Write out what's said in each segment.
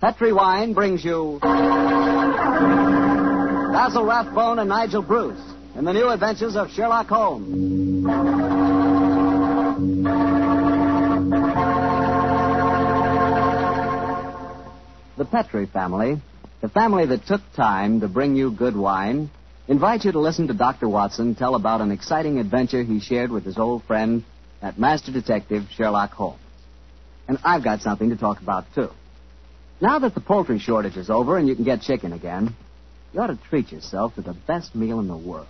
Petri Wine brings you Basil Rathbone and Nigel Bruce in the new adventures of Sherlock Holmes. The Petri family, the family that took time to bring you good wine, invite you to listen to Dr. Watson tell about an exciting adventure he shared with his old friend, that master detective, Sherlock Holmes. And I've got something to talk about, too. Now that the poultry shortage is over and you can get chicken again, you ought to treat yourself to the best meal in the world.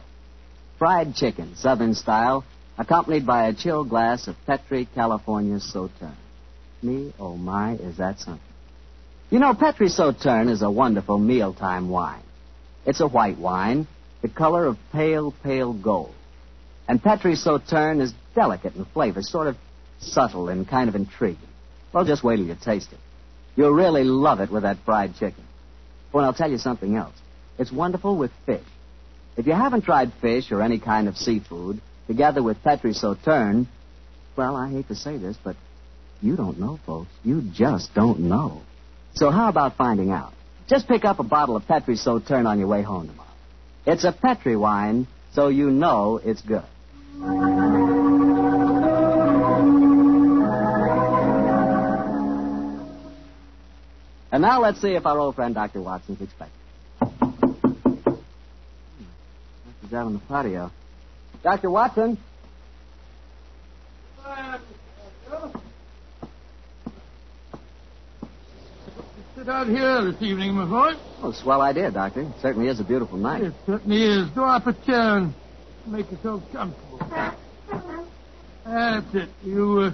Fried chicken, Southern style, accompanied by a chill glass of Petri California Sauterne. Me, oh my, is that something. You know, Petri Sauterne is a wonderful mealtime wine. It's a white wine, the color of pale, pale gold. And Petri Sauterne is delicate in flavor, sort of subtle and kind of intriguing. Well, just wait till you taste it. You'll really love it with that fried chicken. And I'll tell you something else. It's wonderful with fish. If you haven't tried fish or any kind of seafood, together with Petri Sauterne, well, I hate to say this, but you don't know, folks. You just don't know. So how about finding out? Just pick up a bottle of Petri Sauterne on your way home tomorrow. It's a Petri wine, so you know it's good. And now let's see if our old friend Dr. Watson's expecting. He's out on the patio. Dr. Watson? Sit out here this evening, my boy. Oh, swell idea, Doctor. It certainly is a beautiful night. It certainly is. Go up a chair and make yourself comfortable. That's it. You, uh,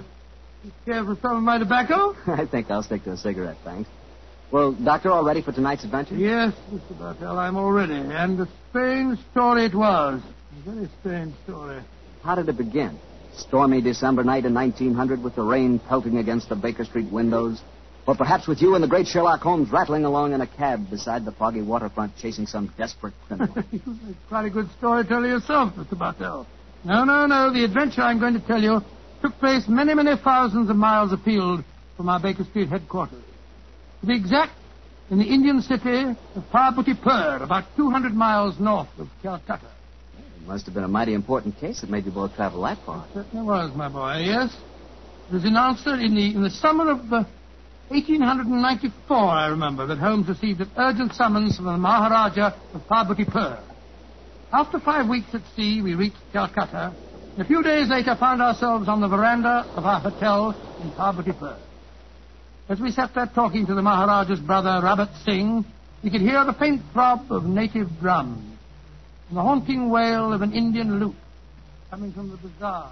you care for some of my tobacco? I think I'll stick to a cigarette, thanks. Well, Doctor, all ready for tonight's adventure? Yes, Mr. Bartell, I'm all ready. And a strange story it was. A very strange story. How did it begin? Stormy December night in 1900 with the rain pelting against the Baker Street windows? Or perhaps with you and the great Sherlock Holmes rattling along in a cab beside the foggy waterfront chasing some desperate criminal? you quite a good storyteller yourself, Mr. Bartell. No, no, no. The adventure I'm going to tell you took place many, many thousands of miles afield from our Baker Street headquarters. To be exact, in the Indian city of Parbutipur, about 200 miles north of Calcutta. It must have been a mighty important case that made you both travel that far. It certainly was, my boy, yes. It was announced in the, in the summer of uh, 1894, I remember, that Holmes received an urgent summons from the Maharaja of Parbutipur. After five weeks at sea, we reached Calcutta, and a few days later found ourselves on the veranda of our hotel in Parbutipur. As we sat there talking to the Maharaja's brother, Rabat Singh, we could hear the faint throb of native drums and the haunting wail of an Indian lute coming from the bazaar.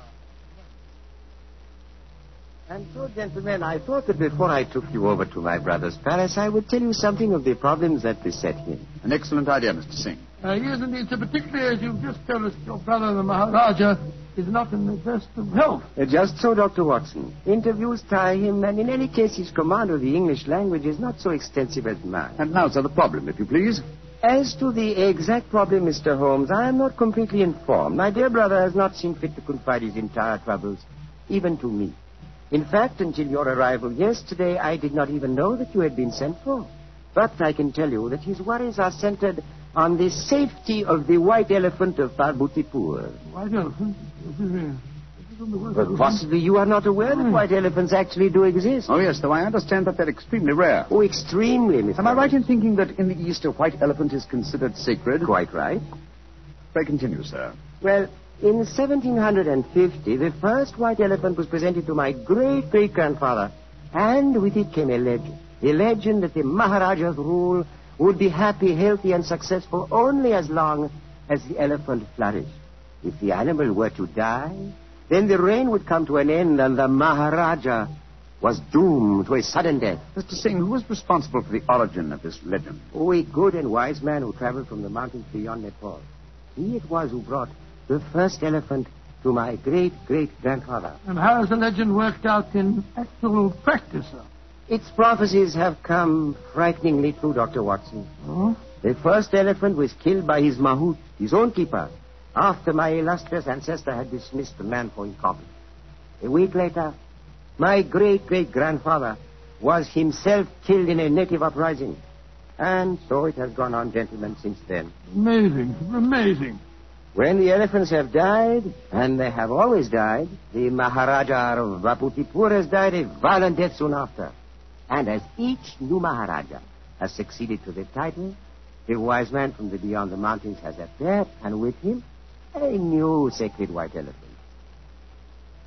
And so, gentlemen, I thought that before I took you over to my brother's palace, I would tell you something of the problems that beset him. An excellent idea, Mr. Singh. Uh, yes, indeed, sir, particularly as you've just told us your brother, the Maharaja, is not in the best of health. Uh, just so, Dr. Watson. Interviews tire him, and in any case, his command of the English language is not so extensive as mine. And now, sir, the problem, if you please. As to the exact problem, Mr. Holmes, I am not completely informed. My dear brother has not seen fit to confide his entire troubles, even to me. In fact, until your arrival yesterday, I did not even know that you had been sent for. But I can tell you that his worries are centered on the safety of the white elephant of Parbutipur. White elephant? What do you mean? But possibly you are not aware that hmm. white elephants actually do exist. Oh, yes, though I understand that they're extremely rare. Oh, extremely, Mr. Am I right in thinking that in the East a white elephant is considered sacred? Quite right. Pray continue, sir. Well, in 1750, the first white elephant was presented to my great great grandfather, and with it came a legend. A legend that the Maharaja's rule would be happy, healthy, and successful only as long as the elephant flourished. If the animal were to die, then the reign would come to an end, and the Maharaja was doomed to a sudden death. Mr. Singh, who was responsible for the origin of this legend? Oh, a good and wise man who traveled from the mountains beyond Nepal. He it was who brought the first elephant to my great great grandfather. And how has the legend worked out in actual practice, sir? Its prophecies have come frighteningly true, Dr. Watson. Oh? The first elephant was killed by his mahout, his own keeper, after my illustrious ancestor had dismissed the man for incompetent. A week later, my great great grandfather was himself killed in a native uprising. And so it has gone on, gentlemen, since then. Amazing. Amazing. When the elephants have died, and they have always died, the Maharaja of Vaputipur has died a violent death soon after. And as each new Maharaja has succeeded to the title, the wise man from the beyond the mountains has appeared, and with him, a new sacred white elephant.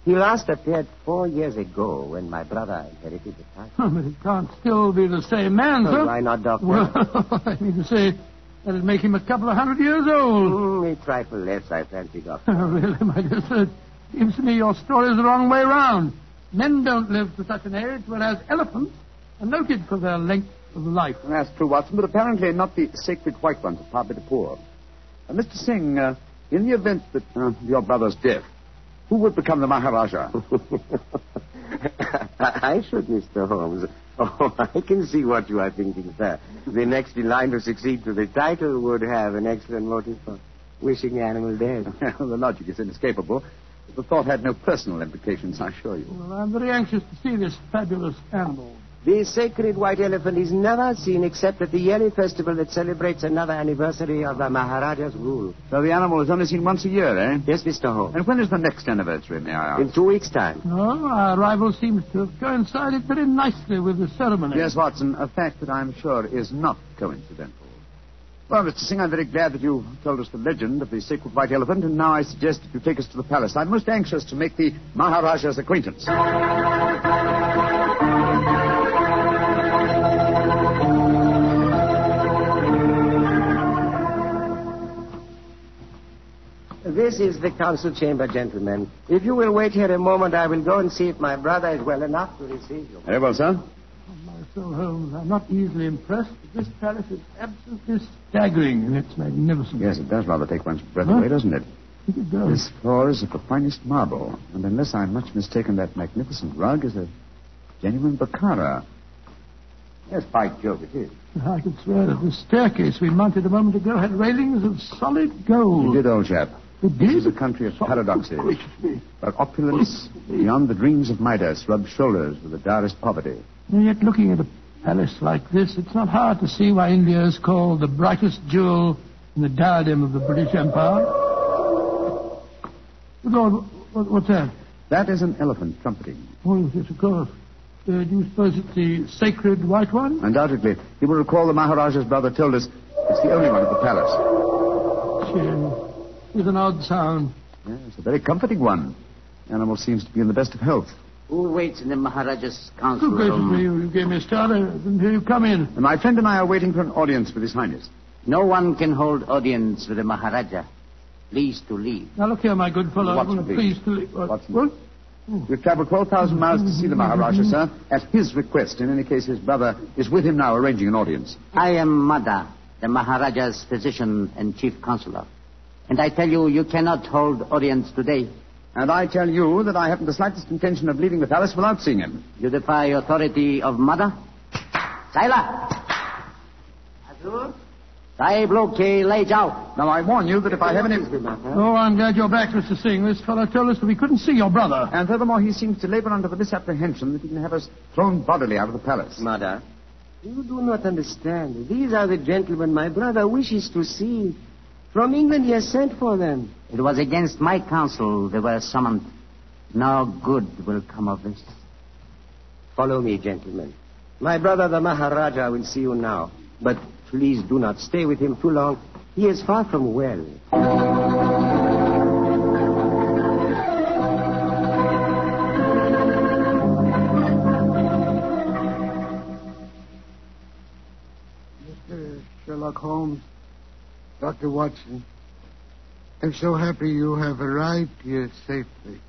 He last appeared four years ago when my brother inherited the title. But it can't still be the same man, Oh, sir. why not, Doctor? Well, I mean to say, that'd make him a couple of hundred years old. Mm, a trifle less, I fancy, Doctor. really, my dear sir, it seems to me your story is the wrong way round. Men don't live to such an age, whereas elephants are noted for their length of life. That's true, Watson, but apparently not the sacred white ones of Parbatipur. Uh, Mr. Singh, uh, in the event that uh, your brother's death, who would become the Maharaja? I should, Mr. Holmes. Oh, I can see what you are thinking, sir. The next in line to succeed to the title would have an excellent motive for wishing the animal dead. the logic is inescapable. The thought had no personal implications, I assure you. Well, I'm very anxious to see this fabulous animal. The sacred white elephant is never seen except at the yearly festival that celebrates another anniversary of the Maharaja's rule. So the animal is only seen once a year, eh? Yes, Mr. Holmes. And when is the next anniversary, may I ask? In two weeks' time. No, our arrival seems to have coincided very nicely with the ceremony. Yes, Watson, a fact that I'm sure is not coincidental. Well, Mr. Singh, I'm very glad that you told us the legend of the sacred white elephant, and now I suggest that you take us to the palace. I'm most anxious to make the Maharaja's acquaintance. This is the council chamber, gentlemen. If you will wait here a moment, I will go and see if my brother is well enough to receive you. Very well, sir. Oh, my soul, Holmes, I'm not easily impressed, but this palace is absolutely staggering in its magnificence. Yes, it does rather take one's breath Huh? away, doesn't it? It does. This floor is of the finest marble, and unless I'm much mistaken, that magnificent rug is a genuine Bokhara. Yes, by Jove, it is. I could swear that the staircase we mounted a moment ago had railings of solid gold. You did, old chap. It This is a country of paradoxes, where opulence beyond the dreams of Midas rubs shoulders with the direst poverty. And yet, looking at a palace like this, it's not hard to see why India is called the brightest jewel in the diadem of the British Empire. Good Lord, what, what's that? That is an elephant trumpeting. Oh, yes, of course. Uh, do you suppose it's the sacred white one? Undoubtedly, you will recall the Maharaja's brother told us it's the only one at the palace. It's an odd sound. Yes, a very comforting one. The animal seems to be in the best of health. Who waits in the Maharaja's council Good gracious room? me, you gave me a start. I didn't hear you come in. And my friend and I are waiting for an audience with His Highness. No one can hold audience with the Maharaja. Please to leave. Now, look here, my good fellow. Watson, I'm please. pleased to leave. What? Watson. What? We've traveled 12,000 miles to see the Maharaja, sir, at his request. In any case, his brother is with him now arranging an audience. I am Mada, the Maharaja's physician and chief counselor. And I tell you, you cannot hold audience today. And I tell you that I haven't the slightest intention of leaving the palace without seeing him. You defy authority of Mada? Saila! Azur? Sahib Lok ke le jao. Now, I warn you that if I have any... Oh, I'm glad you're back, Mr. Singh. This fellow told us that we couldn't see your brother. And furthermore, he seems to labor under the misapprehension that he can have us thrown bodily out of the palace. Mother, you do not understand. These are the gentlemen my brother wishes to see. From England he has sent for them. It was against my counsel they were summoned. No good will come of this. Follow me, gentlemen. My brother, the Maharaja, will see you now. But please do not stay with him too long. He is far from well. Mr. Sherlock Holmes, Dr. Watson, I'm so happy you have arrived here safely.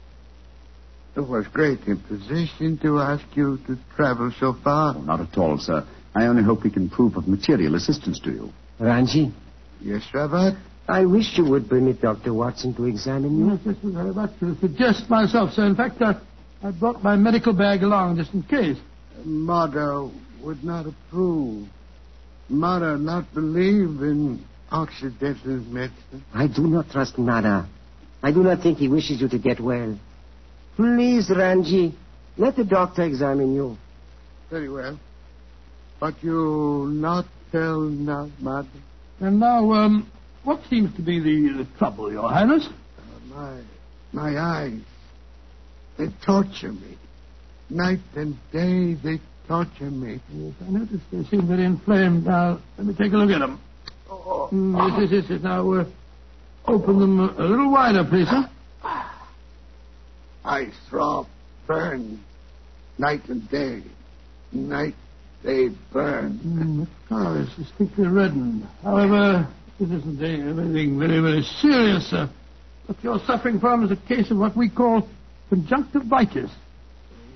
It was great imposition to ask you to travel so far. Oh, not at all, sir. I only hope we can prove of material assistance to you. Ranji, Yes, Rabat? I wish you would permit Dr. Watson to examine you. Yes, yes, yes, I'm about to suggest myself, sir. In fact, I, I brought my medical bag along just in case. Mother would not approve. Mother not believe in Occidental medicine. I do not trust Nada. I do not think he wishes you to get well. Please, Ranji, let the doctor examine you. Very well. But you not tell not mother? And now, um, what seems to be the, the trouble, Your Highness? Uh, my, my eyes, they torture me. Night and day, they torture me. Yes, I notice they seem very inflamed. Now, let me take a look at them. Oh, Mm, yes, yes. Now, uh, open them a, a little wider, please, sir. I throb, burn, night and day. Night, day, burn. Mm, the color is distinctly reddened. However, it isn't anything very, very serious, sir. What you're suffering from is a case of what we call conjunctivitis.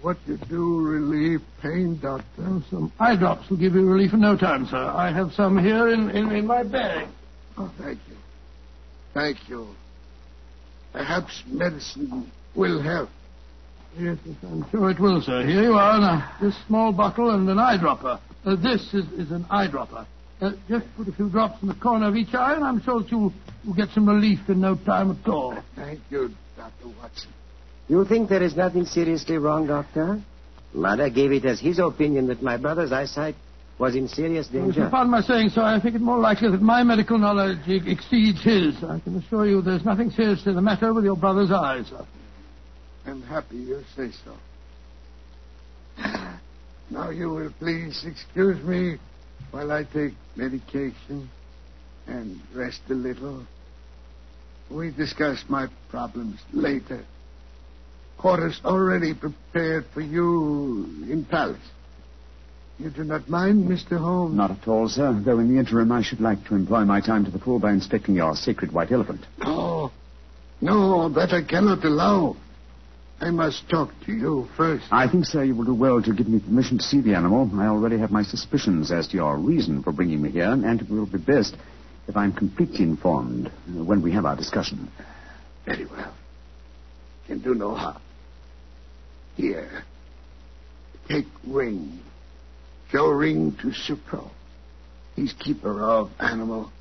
What you do relieve pain, doctor? Some eye drops will give you relief in no time, sir. I have some here in, in, in my bag. Oh, thank you. Thank you. Perhaps medicine will help. Yes, yes, I'm sure it will, sir. Here you are, now. This small bottle and an eyedropper. Uh, this is, is an eyedropper. Uh, just put a few drops in the corner of each eye, and I'm sure that you'll, you'll get some relief in no time at all. Thank you, Dr. Watson. You think there is nothing seriously wrong, Doctor? Mother gave it as his opinion that my brother's eyesight was in serious If you danger. pardon my saying so, I think it more likely that my medical knowledge exceeds his. I can assure you there's nothing seriously the matter with your brother's eyes, sir. I'm happy you say so. Now you will please excuse me while I take medication and rest a little. We discuss my problems later. Quarters already prepared for you in palace. You do not mind, Mr. Holmes? Not at all, sir. Though in the interim, I should like to employ my time to the full by inspecting your sacred white elephant. No. No, that I cannot allow. I must talk to you first. I think, sir, you will do well to give me permission to see the animal. I already have my suspicions as to your reason for bringing me here, and it will be best if I'm completely informed when we have our discussion. Very well. Can do no harm. Here. Take ring. Show ring to Sucro. He's keeper of animal.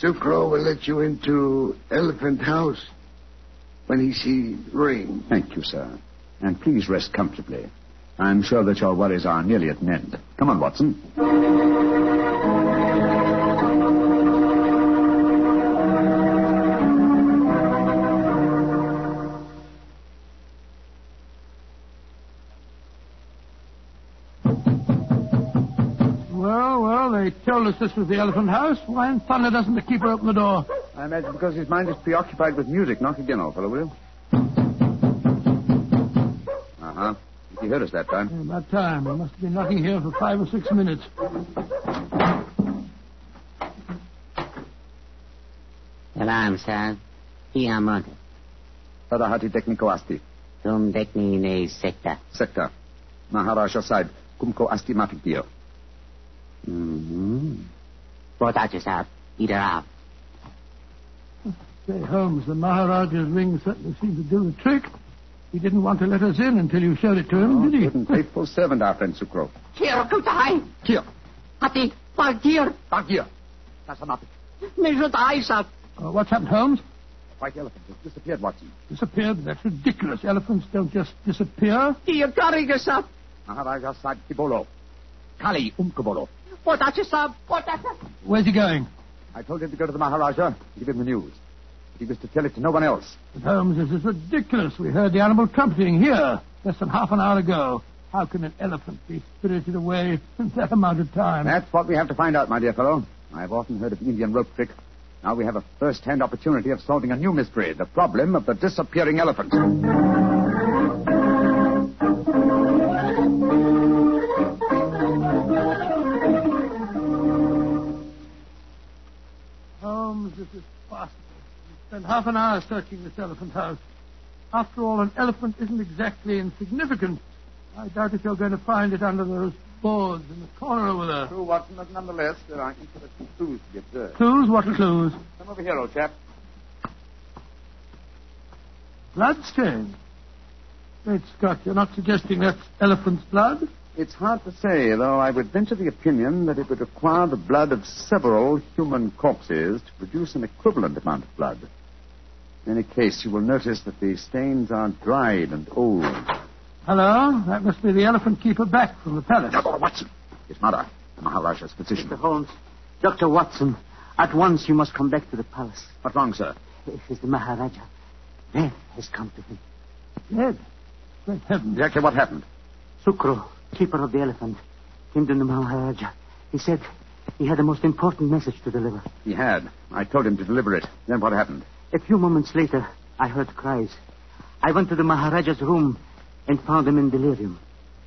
Sucro will let you into elephant house when he sees ring. Thank you, sir. And please rest comfortably. I'm sure that your worries are nearly at an end. Come on, Watson. They this was the elephant house. Why in thunder doesn't the keeper open the door? I imagine because his mind is preoccupied with music. Knock again, old fellow, will you? Uh-huh. He heard us that time. Yeah, about time. We must have been knocking here for five or six minutes. Salam, sir. Here, mother. Tadahati Tekniko Asti. Tum dekni ne sekta. Sector. Maharaja side. Kumko Asti Mafikio. Mm-hmm. Potato sap. Eat her up. Say, Holmes, the Maharaja's ring certainly seemed to do the trick. He didn't want to let us in until you showed it to him, Oh, did he? good and faithful servant, our friend Sukro. Hier, kom daai. Here. Hati, pak hier. Back here. That's a Mafik. Measure the eyes up. Uh, what's happened, Holmes? White elephant has disappeared, Watson. Disappeared? That's ridiculous. Elephants don't just disappear. Hier, carry sap. Maharaja side Kibolo. Kali Umkobolo. Potato sap. Potato. Where's he going? I told him to go to the Maharaja, give him the news. He was to tell it to no one else. But Holmes, this is ridiculous. We heard the animal trumpeting here less than half an hour ago. How can an elephant be spirited away in that amount of time? That's what we have to find out, my dear fellow. I've often heard of the Indian rope trick. Now we have a first-hand opportunity of solving a new mystery, the problem of the disappearing elephant. Half an hour searching this elephant house. After all, an elephant isn't exactly insignificant. I doubt if you're going to find it under those boards in the corner over there. True, Watson, but nonetheless, there are interesting clues to be observed. Clues? What clues? Come over here, old chap. Bloodstain. Great Scott, you're not suggesting that's elephant's blood? It's hard to say, though I would venture the opinion that it would require the blood of several human corpses to produce an equivalent amount of blood. In any case, you will notice that the stains aren't dried and old. Hello? That must be the elephant keeper back from the palace. Dr. Watson. it's mother, the Maharaja's physician. Mr. Holmes, Dr. Watson, at once you must come back to the palace. What's wrong, sir? It is the Maharaja. Death has come to him. Dead. Great heavens. Exactly what happened? Sukro, keeper of the elephant, came to the Maharaja. He said he had a most important message to deliver. He had. I told him to deliver it. Then what happened? A few moments later, I heard cries. I went to the Maharaja's room and found him in delirium.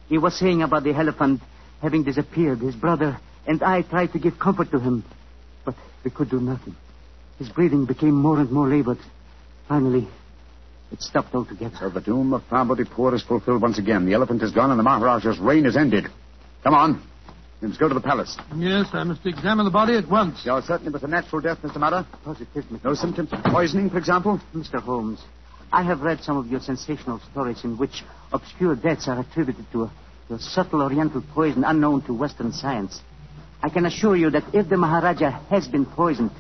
He was saying about the elephant having disappeared. His brother and I tried to give comfort to him, but we could do nothing. His breathing became more and more labored. Finally, it stopped altogether. So the doom of Parbotipur is fulfilled once again. The elephant is gone and the Maharaja's reign is ended. Come on. We must go to the palace. Yes, I must examine the body at once. You're certain it was a natural death, Mr. Mudder? Positive, Mr. No symptoms of poisoning, for example? Mr. Holmes, I have read some of your sensational stories in which obscure deaths are attributed to a, to a subtle oriental poison unknown to Western science. I can assure you that if the Maharaja has been poisoned,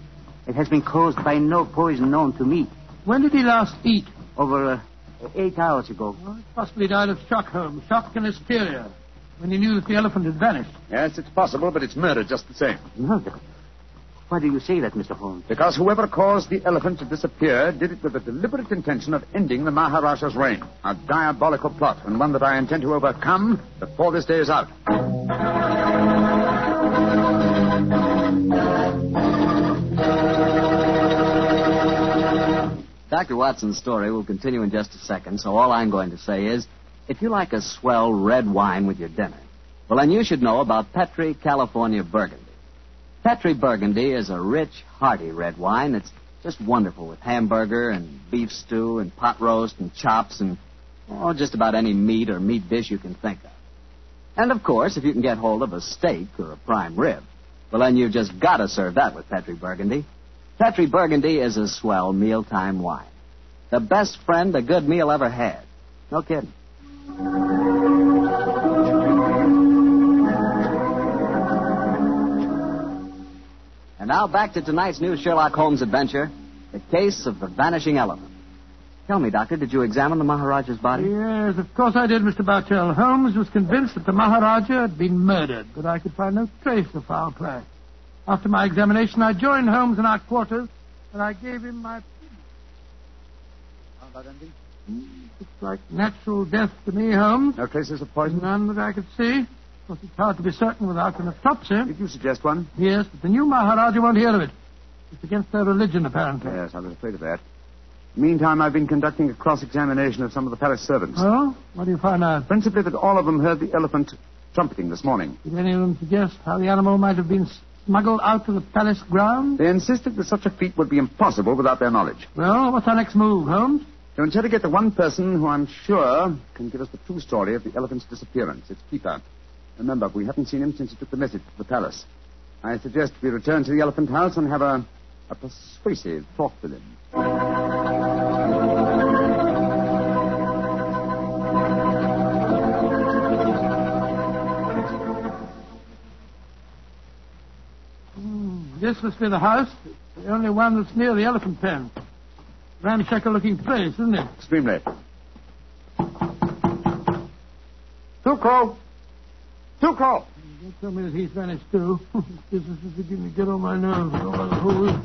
it has been caused by no poison known to me. When did he last eat? Over uh, eight hours ago. Well, he possibly died of shock, Holmes. Shock and hysteria. When he knew that the elephant had vanished. Yes, it's possible, but it's murder just the same. Murder? Why do you say that, Mr. Holmes? Because whoever caused the elephant to disappear did it with the deliberate intention of ending the Maharaja's reign. A diabolical plot, and one that I intend to overcome before this day is out. Dr. Watson's story will continue in just a second, so all I'm going to say is if you like a swell red wine with your dinner, well, then you should know about Petri California Burgundy. Petri Burgundy is a rich, hearty red wine that's just wonderful with hamburger and beef stew and pot roast and chops and oh, just about any meat or meat dish you can think of. And of course, if you can get hold of a steak or a prime rib, well, then you've just got to serve that with Petri Burgundy. Petri Burgundy is a swell mealtime wine. The best friend a good meal ever had. No kidding. And now back to tonight's new Sherlock Holmes adventure, the case of the vanishing elephant. Tell me, Doctor, did you examine the Maharaja's body? Yes, of course I did, Mr. Bartell. Holmes was convinced that the Maharaja had been murdered, but I could find no trace of foul play. After my examination, I joined Holmes in our quarters, and I gave him my. How about anything? Looks like natural death to me, Holmes. No traces of poison? None that I could see. Of course, it's hard to be certain without an autopsy. Did you suggest one? Yes, but the new Maharaja won't hear of it. It's against their religion, apparently. Yes, I was afraid of that. Meantime, I've been conducting a cross-examination of some of the palace servants. Oh? What do you find out? Principally that all of them heard the elephant trumpeting this morning. Did any of them suggest how the animal might have been smuggled out to the palace grounds? They insisted that such a feat would be impossible without their knowledge. Well, what's our next move, Holmes? To interrogate the one person who I'm sure can give us the true story of the elephant's disappearance, its keeper. Remember, we haven't seen him since he took the message to the palace. I suggest we return to the elephant house and have a, a persuasive talk with him. Hmm, this must be the house. The only one that's near the elephant pen. Ramshackle looking place, isn't it? Extremely. Tuco! Tuco! Don't tell me that he's vanished too. this is beginning to get on my nerves. Oh,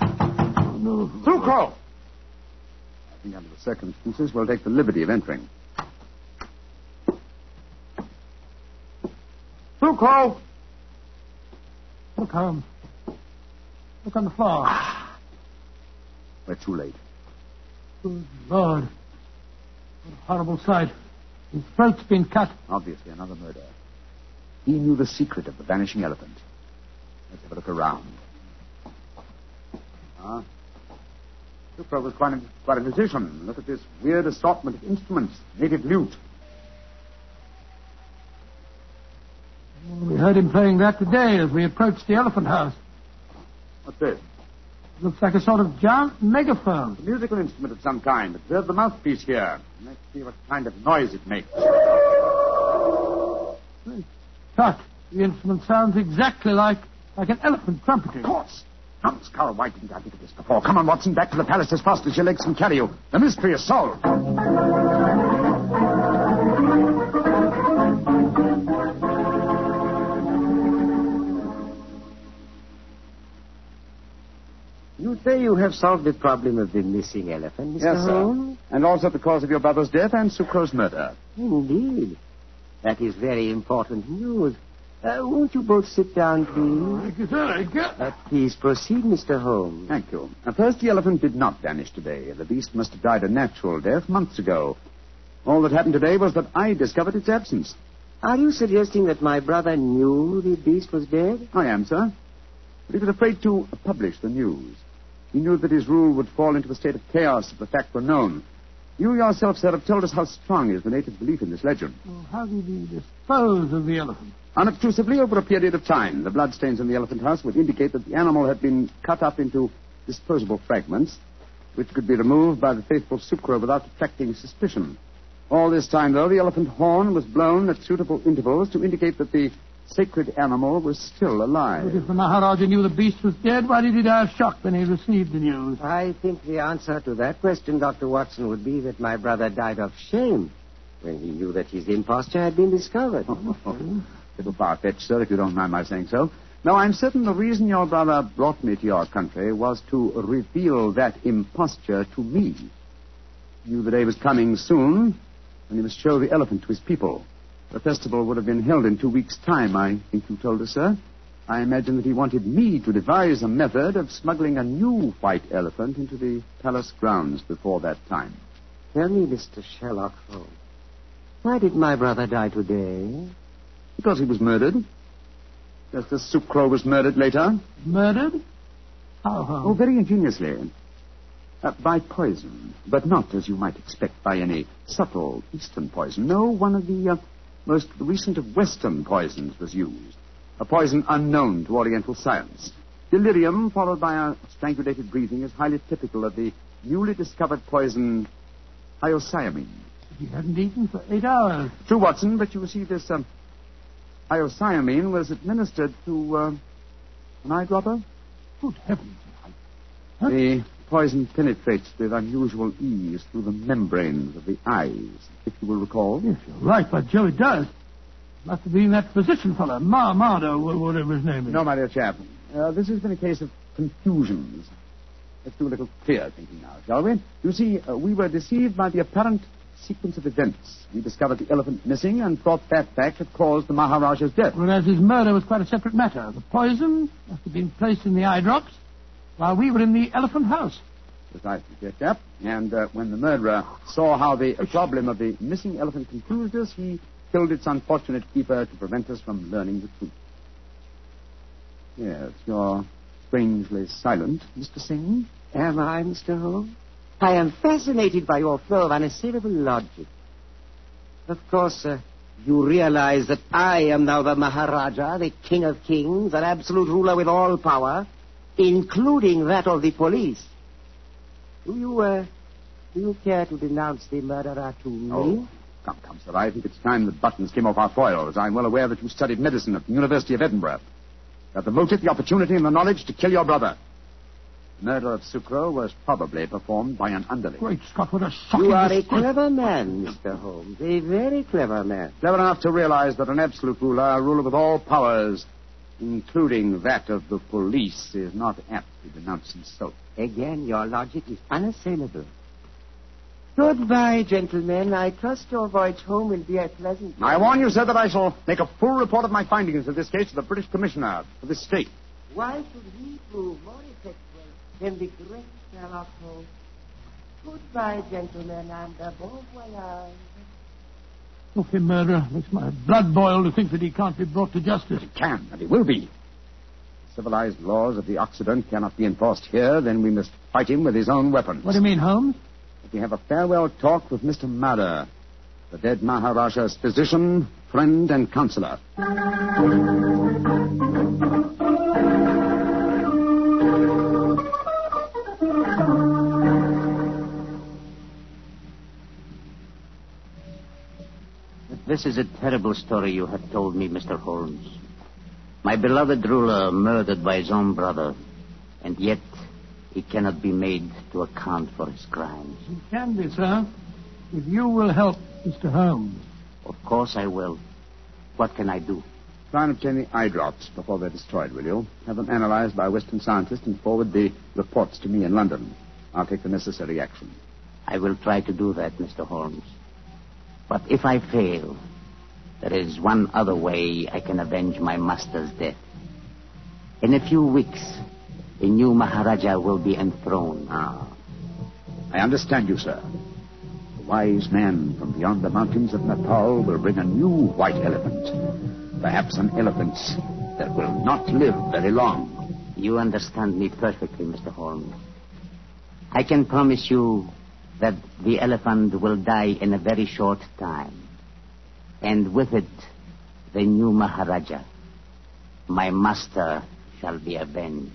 oh, no. Tuco! I think under the circumstances, we'll take the liberty of entering. Tuco! Look, Holmes. Look on the floor. Ah. We're too late. Good Lord. What a horrible sight. His throat's been cut. Obviously, another murder. He knew the secret of the vanishing elephant. Let's have a look around. Ah. Supra was quite a, quite a musician. Look at this weird assortment of instruments. Native lute. We heard him playing that today as we approached the elephant house. What's this? Looks like a sort of giant megaphone. A musical instrument of some kind. Observe the mouthpiece here. Let's see what kind of noise it makes. Cut. The instrument sounds exactly like like an elephant trumpeting. Of course. Hans Carl, why didn't I think of this before? Come on, Watson, back to the palace as fast as your legs can carry you. The mystery is solved. You say you have solved the problem of the missing elephant, Mr. Yes, sir. Holmes? And also the cause of your brother's death and Sucro's murder. Indeed. That is very important news. Uh, won't you both sit down, please? Thank you, sir. Thank you. Uh, please proceed, Mr. Holmes. Thank you. Now, first, the elephant did not vanish today. The beast must have died a natural death months ago. All that happened today was that I discovered its absence. Are you suggesting that my brother knew the beast was dead? I am, sir. But he was afraid to publish the news. He knew that his rule would fall into a state of chaos if the fact were known. You yourself, sir, have told us how strong is the native belief in this legend. Well, how did he dispose of the elephant? Unobtrusively, over a period of time, the bloodstains in the elephant house would indicate that the animal had been cut up into disposable fragments, which could be removed by the faithful Sucro without attracting suspicion. All this time, though, the elephant horn was blown at suitable intervals to indicate that the sacred animal was still alive. But if the Maharaja knew the beast was dead, why did he die of shock when he received the news? I think the answer to that question, Dr. Watson, would be that my brother died of shame when he knew that his imposture had been discovered. Oh, oh, oh. Little far-fetched, sir, if you don't mind my saying so. Now, I'm certain the reason your brother brought me to your country was to reveal that imposture to me. He knew the day was coming soon when he must show the elephant to his people. The festival would have been held in two weeks' time, I think you told us, sir. I imagine that he wanted me to devise a method of smuggling a new white elephant into the palace grounds before that time. Tell me, Mr. Sherlock Holmes, why did my brother die today? Because he was murdered. Just as Sucro was murdered later. Murdered? How, how? Oh, very ingeniously. Uh, by poison, but not, as you might expect, by any subtle Eastern poison. No, one of the uh, most recent of Western poisons was used. A poison unknown to Oriental science. Delirium, followed by a strangulated breathing, is highly typical of the newly discovered poison hyoscyamine. He hadn't eaten for eight hours. True, Watson, but you see, this um, hyoscyamine was administered to uh, an eyedropper. Good heavens. Huh? The poison penetrates with unusual ease through the membranes of the eyes, if you will recall. Yes, you're right, but Joe, it does. Must have been that physician fellow, Ma Mardo, whatever his name is. No, my dear chap. Uh, this has been a case of confusions. Let's do a little clear thinking now, shall we? You see, uh, we were deceived by the apparent sequence of events. We discovered the elephant missing and thought that fact had caused the Maharaja's death. Whereas his murder was quite a separate matter. The poison must have been placed in the eye drops while we were in the elephant house. Precisely, dear chap. And uh, when the murderer saw how the problem of the missing elephant confused us, he killed its unfortunate keeper to prevent us from learning the truth. Yes, you're strangely silent, Mr. Singh. Am I, Mr. Holmes? I am fascinated by your flow of unassailable logic. Of course, uh, you realize that I am now the Maharaja, the King of Kings, an absolute ruler with all power, including that of the police. Do you, uh, do you care to denounce the murderer to me? Oh, come, come, sir. I think it's time that buttons came off our foils. I'm well aware that you studied medicine at the University of Edinburgh. You have the motive, the opportunity, and the knowledge to kill your brother. The murder of Sucro was probably performed by an underling. Great Scott, what a shocking You are a clever man, Mr. Holmes. A very clever man. Clever enough to realize that an absolute ruler, a ruler with all powers, including that of the police, is not apt to denounce himself. Again, your logic is unassailable. Goodbye, gentlemen. I trust your voyage home will be a pleasant one. I warn you, sir, that I shall make a full report of my findings of this case to the British Commissioner for this state. Why should he prove more effectual than the great Sherlock Holmes? Goodbye, gentlemen, and uh, bon voyage. Filthy murderer. Makes my blood boil to think that he can't be brought to justice. He can, and he will be. The Civilized laws of the Occident cannot be enforced here, then we must fight him with his own weapons. What do you mean, Holmes? Let me have a farewell talk with Mr. Madder, the dead Maharaja's physician, friend, and counselor. This is a terrible story you have told me, Mr. Holmes. My beloved ruler murdered by his own brother, And yet, he cannot be made to account for his crimes. He can be, sir, if you will help Mr. Holmes. Of course I will. What can I do? Try and obtain the eye drops before they're destroyed, will you? Have them analyzed by a Western scientist and forward the reports to me in London. I'll take the necessary action. I will try to do that, Mr. Holmes. But if I fail, there is one other way I can avenge my master's death. In a few weeks, the new Maharaja will be enthroned. Ah. I understand you, sir. The wise man from beyond the mountains of Nepal will bring a new white elephant. Perhaps an elephant that will not live very long. You understand me perfectly, Mr. Holmes. I can promise you that the elephant will die in a very short time. And with it, the new Maharaja, my master, shall be avenged.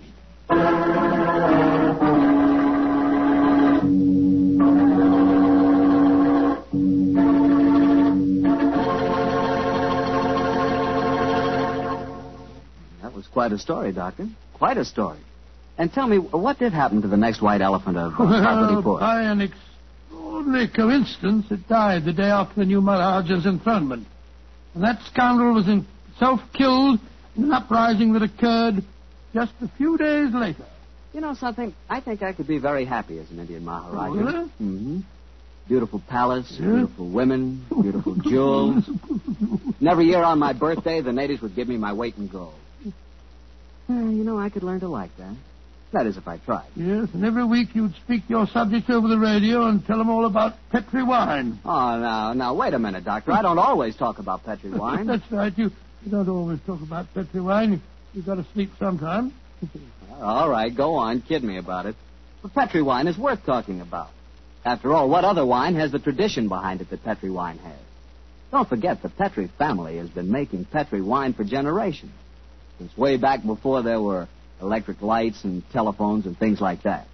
That was quite a story, Doctor. Quite a story. And tell me, what did happen to the next white elephant of uh, Parvati Well, Pur? by an extraordinary coincidence, it died the day after the new Maharaja's enthronement. And that scoundrel was himself killed in an uprising that occurred just a few days later. You know something? I think I could be very happy as an Indian Maharaja. Really? hmm Beautiful palace, Yeah. beautiful women, beautiful jewels. And every year on my birthday, the natives would give me my weight in gold. Eh, you know, I could learn to like that. That is, if I tried. Yes, and every week you'd speak your subjects over the radio and tell them all about Petri wine. Oh, now, now, wait a minute, Doctor. I don't always talk about Petri wine. That's right. You, you don't always talk about Petri wine. You, you've got to sleep sometime. All right, go on. Kid me about it. But Petri wine is worth talking about. After all, what other wine has the tradition behind it that Petri wine has? Don't forget, the Petri family has been making Petri wine for generations. Since way back before there were electric lights and telephones and things like that.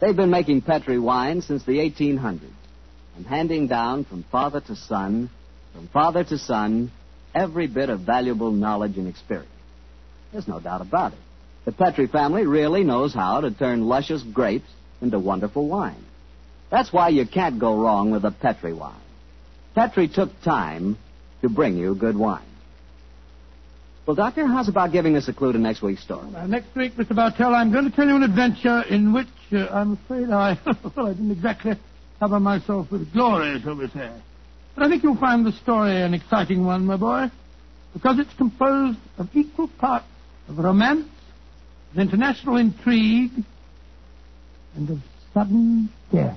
They've been making Petri wine since the 1800s and handing down from father to son, from father to son, every bit of valuable knowledge and experience. There's no doubt about it. The Petri family really knows how to turn luscious grapes into wonderful wine. That's why you can't go wrong with a Petri wine. Petri took time to bring you good wine. Well, Doctor, how's about giving us a clue to next week's story? Next week, Mr. Bartell, I'm going to tell you an adventure in which uh, I'm afraid I, well, I didn't exactly cover myself with glory, shall we say. But I think you'll find the story an exciting one, my boy, because it's composed of equal parts of romance, of international intrigue, and of sudden death.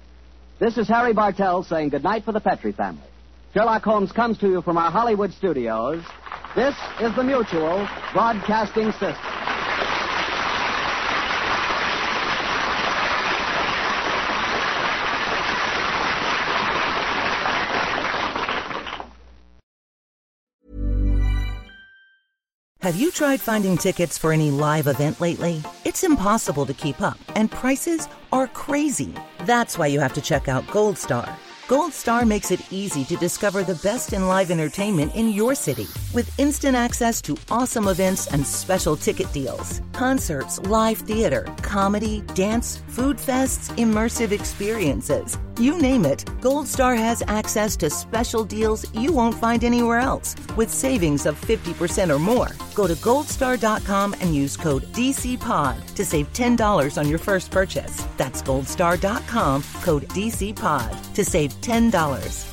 This is Harry Bartell saying goodnight for the Petri family. Sherlock Holmes comes to you from our Hollywood studios. This is the Mutual Broadcasting System. Have you tried finding tickets for any live event lately? It's impossible to keep up, and prices are crazy. That's why you have to check out Gold Star. Gold Star makes it easy to discover the best in live entertainment in your city with instant access to awesome events and special ticket deals. Concerts, live theater, comedy, dance, food fests, immersive experiences. You name it, Gold Star has access to special deals you won't find anywhere else with savings of 50% or more. Go to goldstar.com and use code DCPOD to save $10 on your first purchase. That's goldstar.com, code DCPOD to save $10.